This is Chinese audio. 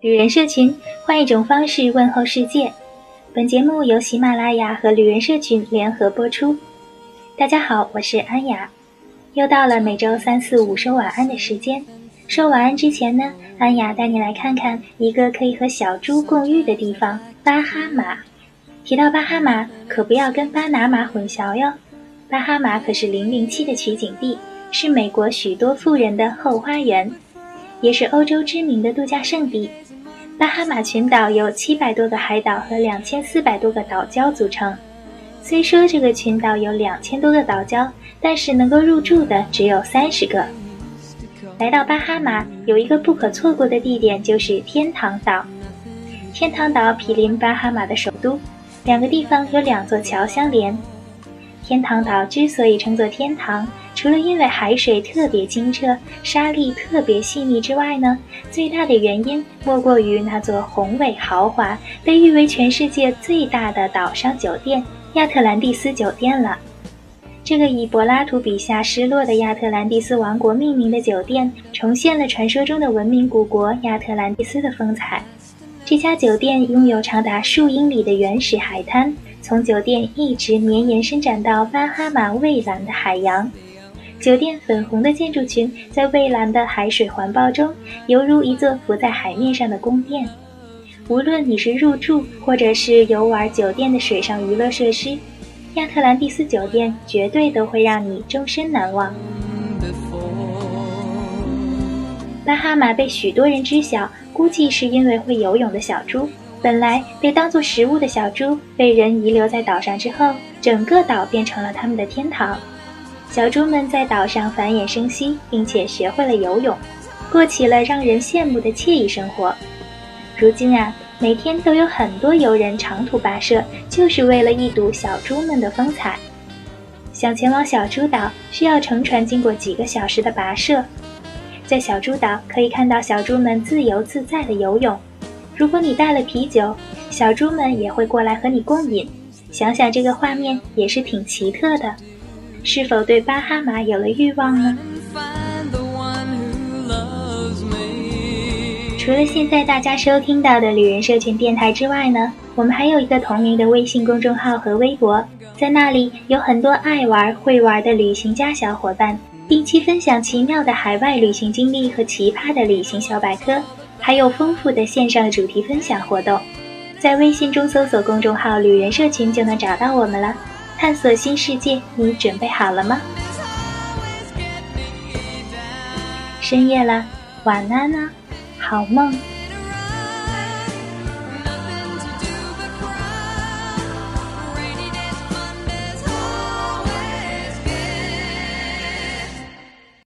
旅人社群换一种方式问候世界。本节目由喜马拉雅和旅人社群联合播出。大家好，我是安雅。又到了每周三四五说晚安的时间。说晚安之前呢，安雅带你来看看一个可以和小猪共浴的地方——巴哈马。提到巴哈马，可不要跟巴拿马混淆哟。巴哈马可是零零七的取景地，是美国许多富人的后花园，也是欧洲知名的度假胜地。巴哈马群岛由七百多个海岛和两千四百多个岛礁组成。虽说这个群岛有两千多个岛礁，但是能够入住的只有三十个。来到巴哈马，有一个不可错过的地点，就是天堂岛。天堂岛毗邻巴哈马的首都，两个地方有两座桥相连。天堂岛之所以称作天堂，除了因为海水特别清澈、沙粒特别细腻之外呢，最大的原因莫过于那座宏伟豪华、被誉为全世界最大的岛上酒店——亚特兰蒂斯酒店了。这个以柏拉图笔下失落的亚特兰蒂斯王国命名的酒店，重现了传说中的文明古国亚特兰蒂斯的风采。这家酒店拥有长达数英里的原始海滩。从酒店一直绵延伸展到巴哈马蔚蓝的海洋，酒店粉红的建筑群在蔚蓝的海水环抱中，犹如一座浮在海面上的宫殿。无论你是入住或者是游玩酒店的水上娱乐设施，亚特兰蒂斯酒店绝对都会让你终身难忘。巴哈马被许多人知晓，估计是因为会游泳的小猪。本来被当作食物的小猪被人遗留在岛上之后，整个岛变成了他们的天堂。小猪们在岛上繁衍生息，并且学会了游泳，过起了让人羡慕的惬意生活。如今啊，每天都有很多游人长途跋涉，就是为了一睹小猪们的风采。想前往小猪岛，需要乘船经过几个小时的跋涉。在小猪岛，可以看到小猪们自由自在的游泳。如果你带了啤酒，小猪们也会过来和你共饮。想想这个画面也是挺奇特的，是否对巴哈马有了欲望呢？除了现在大家收听到的旅人社群电台之外呢，我们还有一个同名的微信公众号和微博，在那里有很多爱玩会玩的旅行家小伙伴，定期分享奇妙的海外旅行经历和奇葩的旅行小百科。还有丰富的线上主题分享活动，在微信中搜索公众号“旅人社群”就能找到我们了。探索新世界，你准备好了吗？深夜了，晚安啊，好梦。